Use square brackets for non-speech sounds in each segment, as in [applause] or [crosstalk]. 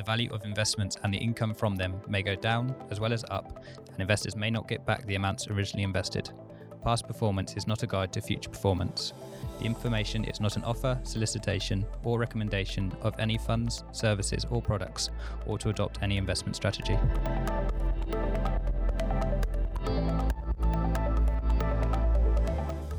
the value of investments and the income from them may go down as well as up, and investors may not get back the amounts originally invested. Past performance is not a guide to future performance. The information is not an offer, solicitation, or recommendation of any funds, services, or products, or to adopt any investment strategy.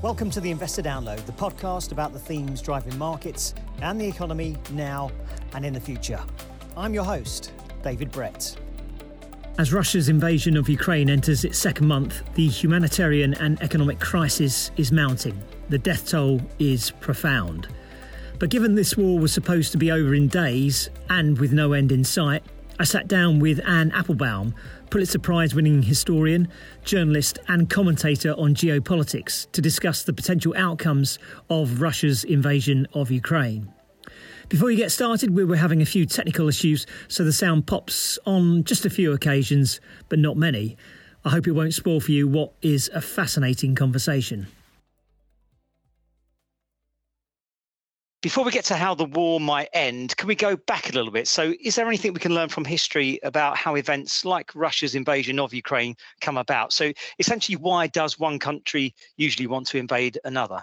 Welcome to the Investor Download, the podcast about the themes driving markets and the economy now and in the future. I'm your host, David Brett. As Russia's invasion of Ukraine enters its second month, the humanitarian and economic crisis is mounting. The death toll is profound. But given this war was supposed to be over in days and with no end in sight, I sat down with Anne Applebaum, Pulitzer Prize winning historian, journalist, and commentator on geopolitics to discuss the potential outcomes of Russia's invasion of Ukraine. Before you get started, we were having a few technical issues, so the sound pops on just a few occasions, but not many. I hope it won't spoil for you what is a fascinating conversation. Before we get to how the war might end, can we go back a little bit? So, is there anything we can learn from history about how events like Russia's invasion of Ukraine come about? So, essentially, why does one country usually want to invade another?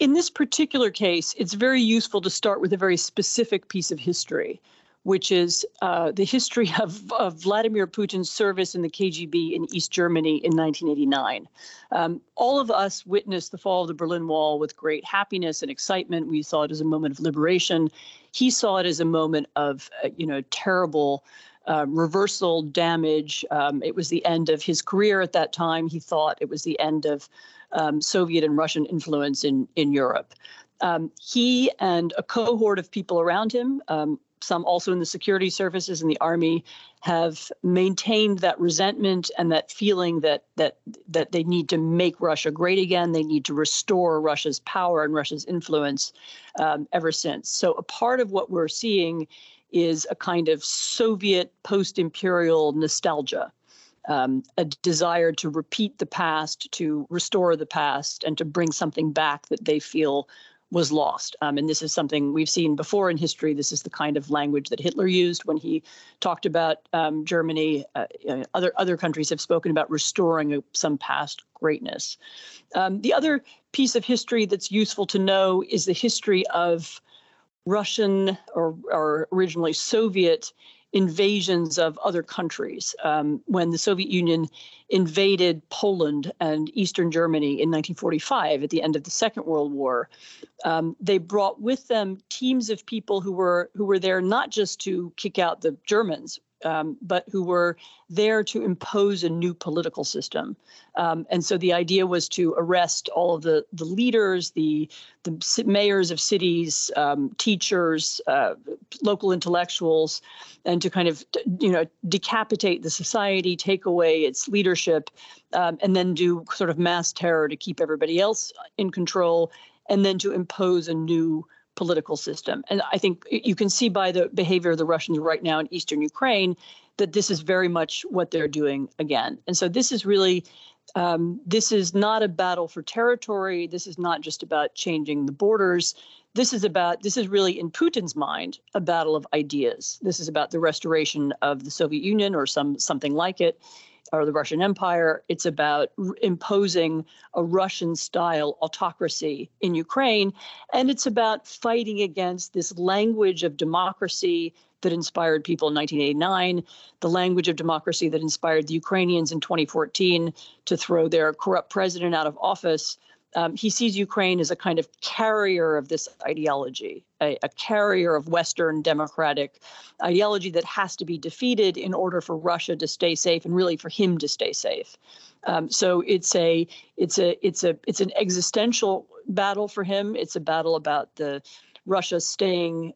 In this particular case, it's very useful to start with a very specific piece of history, which is uh, the history [laughs] of, of, Vladimir Putin's service in the KGB in East Germany in 1989. Um, all of us witnessed the fall of the Berlin Wall with great happiness and excitement. We saw it as a moment of liberation. He saw it as a moment of, uh, you know, terrible. Uh, reversal damage. Um, it was the end of his career at that time. He thought it was the end of um, Soviet and Russian influence in, in Europe. Um, he and a cohort of people around him, um, some also in the security services and the army, have maintained that resentment and that feeling that that that they need to make Russia great again. They need to restore Russia's power and Russia's influence um, ever since. So a part of what we're seeing is a kind of Soviet post-imperial nostalgia um, a desire to repeat the past, to restore the past, and to bring something back that they feel was lost. Um, and this is something we've seen before in history. This is the kind of language that Hitler used when he talked about um, Germany. Uh, other other countries have spoken about restoring some past greatness. Um, the other piece of history that's useful to know is the history of Russian or, or originally Soviet invasions of other countries. Um, when the Soviet Union invaded Poland and Eastern Germany in 1945 at the end of the Second World War, um, they brought with them teams of people who were who were there not just to kick out the Germans, um, but who were there to impose a new political system. Um, and so the idea was to arrest all of the, the leaders, the, the mayors of cities, um, teachers, uh, local intellectuals, and to kind of, you know, decapitate the society, take away its leadership, um, and then do sort of mass terror to keep everybody else in control, and then to impose a new political system. And I think you can see by the behavior of the Russians right now in eastern Ukraine that this is very much what they're doing again. And so this is really um, this is not a battle for territory. This is not just about changing the borders. This is about this is really in Putin's mind a battle of ideas. This is about the restoration of the Soviet Union or some something like it or the Russian Empire. It's about r- imposing a Russian style autocracy in Ukraine. And it's about fighting against this language of democracy that inspired people in 1989, the language of democracy that inspired the Ukrainians in 2014 to throw their corrupt president out of office um, he sees Ukraine as a kind of carrier of this ideology, a, a, carrier of Western democratic ideology that has to be defeated in order for Russia to stay safe and really for him to stay safe. Um, so it's a it's a it's a it's an existential battle for him. It's a battle about the Russia staying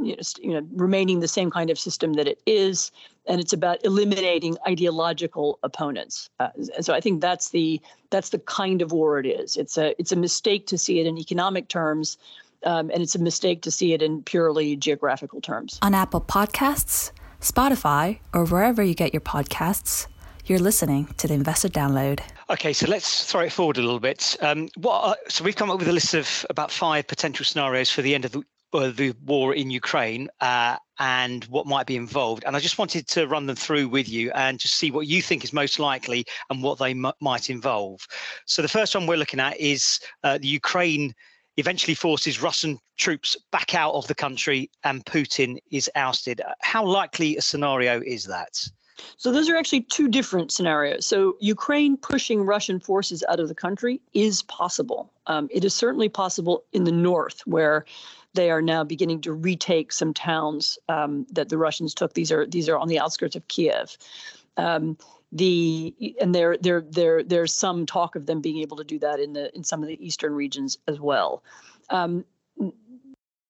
you know, you know, remaining the same kind of system that it is, and it's about eliminating ideological opponents. Uh, and so I think that's the that's the kind of war it is. It's a it's a mistake to see it in economic terms, um, and it's a mistake to see it in purely geographical terms. On Apple Podcasts, Spotify, or wherever you get your podcasts. You're listening to the Investor Download. Okay, so let's throw it forward a little bit. Um, what are, so we've come up with a list of about five potential scenarios for the end of the uh, the war in Ukraine uh, and what might be involved. And I just wanted to run them through with you and just see what you think is most likely and what they might involve. So the first one we're looking at is uh, the Ukraine eventually forces Russian troops back out of the country and Putin is ousted. How likely a scenario is that? So those are actually two different scenarios. So Ukraine pushing Russian forces out of the country is possible. Um, it is certainly possible in the north, where they are now beginning to retake some towns um, that the Russians took. These are these are on the outskirts of Kiev. Um, the and there there there there's some talk of them being able to do that in the in some of the eastern regions as well. Um,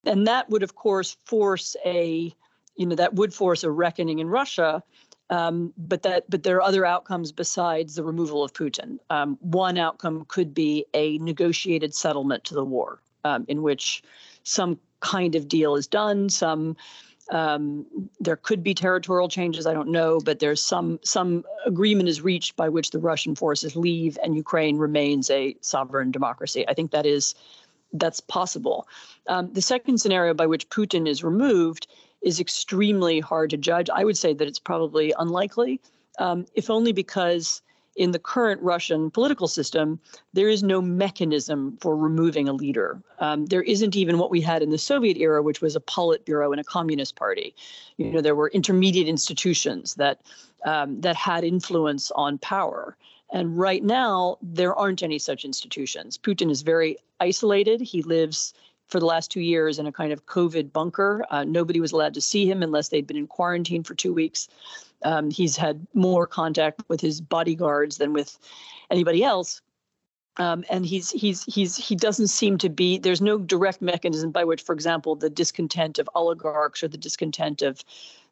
and that would of course force a you know that would force a reckoning in Russia um, but that, but there are other outcomes besides the removal of Putin. Um, one outcome could be a negotiated settlement to the war, um, in which some kind of deal is done. Some um, there could be territorial changes. I don't know, but there's some some agreement is reached by which the Russian forces leave and Ukraine remains a sovereign democracy. I think that is that's possible. Um, the second scenario by which Putin is removed is extremely hard to judge. I would say that it's probably unlikely, um, if only because in the current Russian political system, there is no mechanism for removing a leader. Um, there isn't even what we had in the Soviet era, which was a Politburo and a communist party. You know, there were intermediate institutions that um, that had influence on power. And right now, there aren't any such institutions. Putin is very isolated. He lives for the last two years in a kind of COVID bunker. Uh, nobody was allowed to see him unless they'd been in quarantine for two weeks. Um, he's had more contact with his bodyguards than with anybody else. Um, and he's he's he's he doesn't seem to be there's no direct mechanism by which, for example, the discontent of oligarchs or the discontent of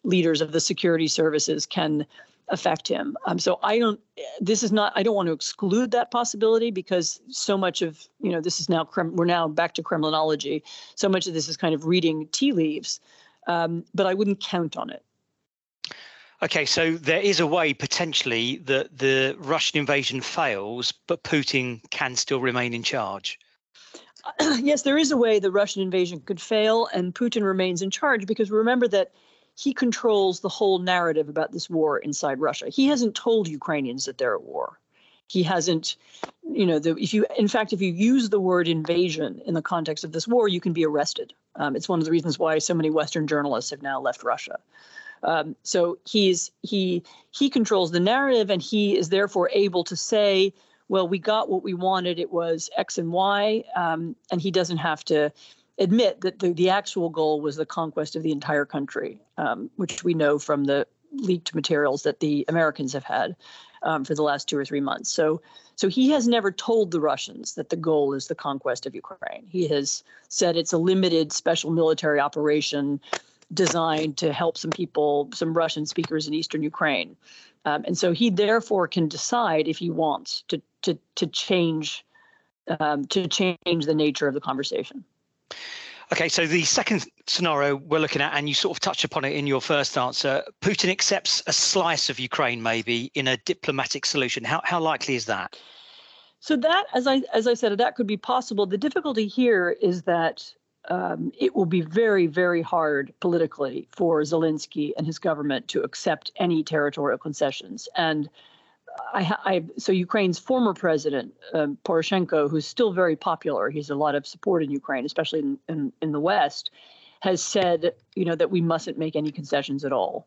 leaders of the security services can affect him. Um, so I don't. This is not. I don't want to exclude that possibility because so much of you know this is now we're now back to Kremlinology. So much of this is kind of reading tea leaves, um, but I wouldn't count on it. Okay, so there is a way potentially that the Russian invasion fails, but Putin can still remain in charge. [clears throat] yes, there is a way the Russian invasion could fail and Putin remains in charge because remember that he controls the whole narrative about this war inside Russia. He hasn't told Ukrainians that they're at war. He hasn't, you know, the, if you, in fact, if you use the word invasion in the context of this war, you can be arrested. Um, it's one of the reasons why so many Western journalists have now left Russia. Um, so he's he he controls the narrative, and he is therefore able to say, "Well, we got what we wanted. It was X and Y," um, and he doesn't have to admit that the, the actual goal was the conquest of the entire country, um, which we know from the leaked materials that the Americans have had um, for the last two or three months. So, so he has never told the Russians that the goal is the conquest of Ukraine. He has said it's a limited special military operation designed to help some people, some Russian speakers in eastern Ukraine. Um, and so he therefore can decide if he wants to to to change um, to change the nature of the conversation. Okay, so the second scenario we're looking at, and you sort of touched upon it in your first answer, Putin accepts a slice of Ukraine maybe in a diplomatic solution. How how likely is that? So that, as I as I said, that could be possible. The difficulty here is that um, it will be very, very hard politically for Zelensky and his government to accept any territorial concessions. And I, I, so Ukraine's former president um, Poroshenko, who's still very popular, he's a lot of support in Ukraine, especially in, in, in the West, has said, you know, that we mustn't make any concessions at all.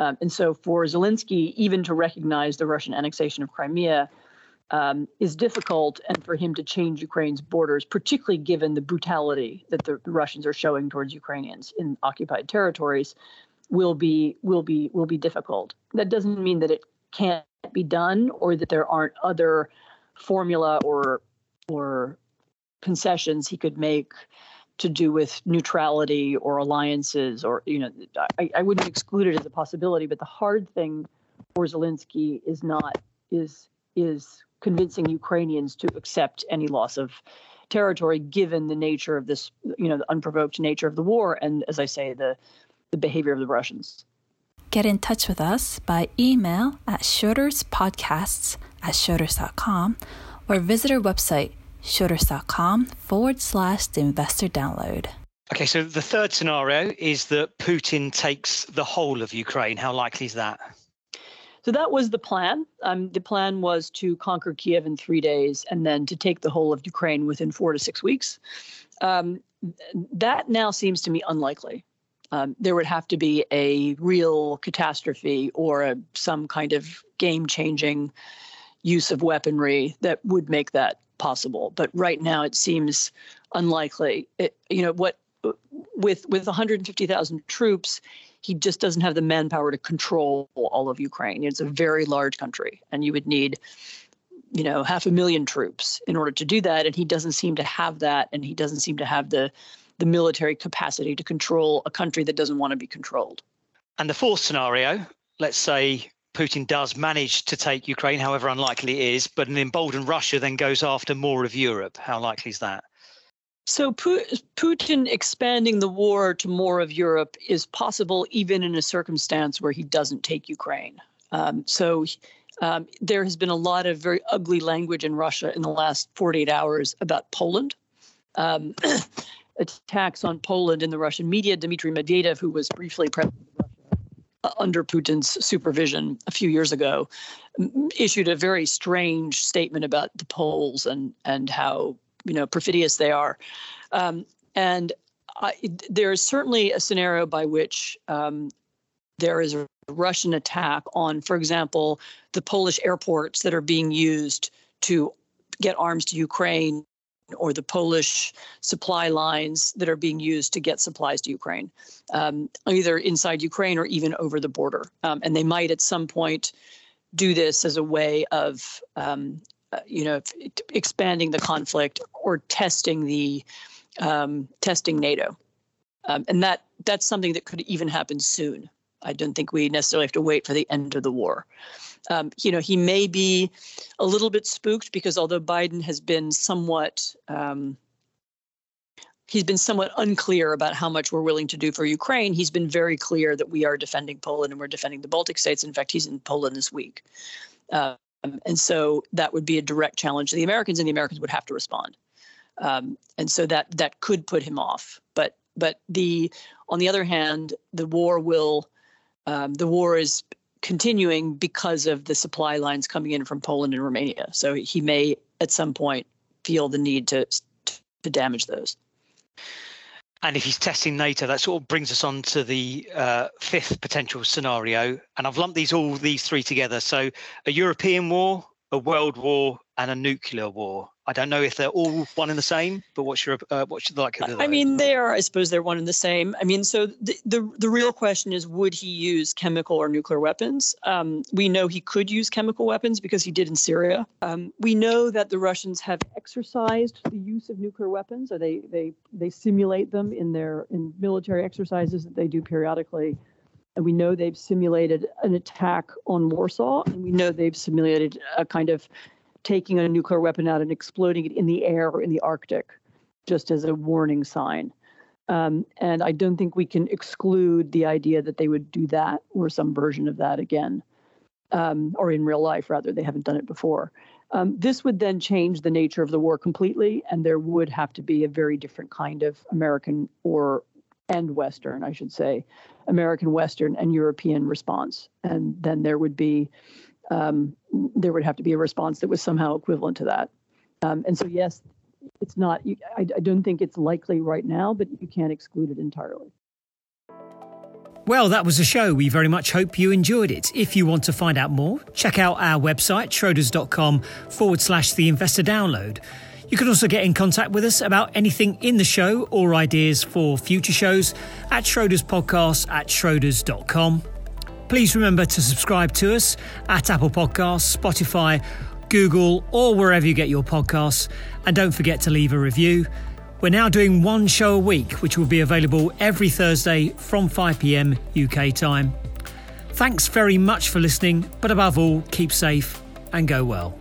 Um, and so for Zelensky, even to recognize the Russian annexation of Crimea um, is difficult, and for him to change Ukraine's borders, particularly given the brutality that the, Russians are showing towards Ukrainians in occupied territories, will be will be will be difficult. That doesn't mean that it can't be done or that there aren't other formula or or concessions he could make to do with neutrality or alliances or you know I, I wouldn't exclude it as a possibility but the hard thing for Zelensky is not is is convincing Ukrainians to accept any loss of territory given the nature of this you know the unprovoked nature of the war and as I say the the behavior of the Russians. Get in touch with us by email at schroderspodcasts at schroders.com or visit our website schroders.com forward slash the investor download. Okay, so the third scenario is that Putin takes the whole of Ukraine. How likely is that? So that was the plan. Um, the plan was to conquer Kiev in three days and then to take the whole of Ukraine within four to six weeks. Um, that now seems to me unlikely. Um, there would have to be a real catastrophe or a, some kind of game changing use of weaponry that would make that possible. But right now, it seems unlikely. It, you know what? With with 150,000 troops, he just doesn't have the manpower to control all of Ukraine. It's a very large country, and you would need, you know, half a million troops in order to do that. And he doesn't seem to have that, and he doesn't seem to have the the military capacity to control a country that doesn't want to be controlled. And the fourth scenario, let's say Putin does manage to take Ukraine, however unlikely it is, but an emboldened Russia then goes after more of Europe. How likely is that? So Putin expanding the war to more of Europe is possible even in a circumstance where he doesn't take Ukraine. Um, so um, there has been a lot of very ugly language in Russia in the last 48 hours about Poland. Um, [clears throat] attacks on Poland in the Russian media. Dmitry Medvedev, who was briefly president uh, under Putin's supervision a few years ago, issued a very strange statement about the Poles and and how you know perfidious they are. Um, and I, there is certainly a scenario by which um, there is a Russian attack on, for example, the Polish airports that are being used to get arms to Ukraine or the Polish supply lines that are being used to get supplies to Ukraine, um, either inside Ukraine or even over the border. Um, and they might at some point do this as a way of, um, uh, you know, expanding the conflict or testing the um, testing NATO. Um, and that that's something that could even happen soon. I don't think we necessarily have to wait for the end of the war. Um, you know, he may be a little bit spooked because although Biden has been somewhat um, he's been somewhat unclear about how much we're willing to do for Ukraine. He's been very clear that we are defending Poland and we're defending the Baltic states. In fact, he's in Poland this week. Um, and so that would be a direct challenge to the Americans, and the Americans would have to respond. Um, and so that that could put him off. But but the on the other hand, the war will um, the war is continuing because of the supply lines coming in from Poland and Romania. So he may at some point feel the need to to damage those. And if he's testing NATO, that sort of brings us on to the uh, fifth potential scenario. And I've lumped these all these three together. So a European war, a world war, and a nuclear war. I don't know if they're all one and the same, but what's your uh, what's like? I mean, they are. I suppose they're one and the same. I mean, so the the, the real question is, would he use chemical or nuclear weapons? Um, we know he could use chemical weapons because he did in Syria. Um, we know that the Russians have exercised the use of nuclear weapons, or they they they simulate them in their in military exercises that they do periodically. And we know they've simulated an attack on Warsaw, and we know they've simulated a kind of taking a nuclear weapon out and exploding it in the air or in the Arctic, just as a warning sign. Um, and I don't think we can exclude the idea that they would do that or some version of that again, um, or in real life, rather. They haven't done it before. Um, this would then change the nature of the war completely, and there would have to be a very different kind of American or and Western, I should say, American Western and European response. And then there would be um, there would have to be a response that was somehow equivalent to that. Um, and so, yes, it's not, I, I don't think it's likely right now, but you can't exclude it entirely. Well, that was a show. We very much hope you enjoyed it. If you want to find out more, check out our website, schroders.com forward slash the investor download. You can also get in contact with us about anything in the show or ideas for future shows at Schroders Podcast at schroders.com. Please remember to subscribe to us at Apple Podcasts, Spotify, Google, or wherever you get your podcasts. And don't forget to leave a review. We're now doing one show a week, which will be available every Thursday from 5 pm UK time. Thanks very much for listening, but above all, keep safe and go well.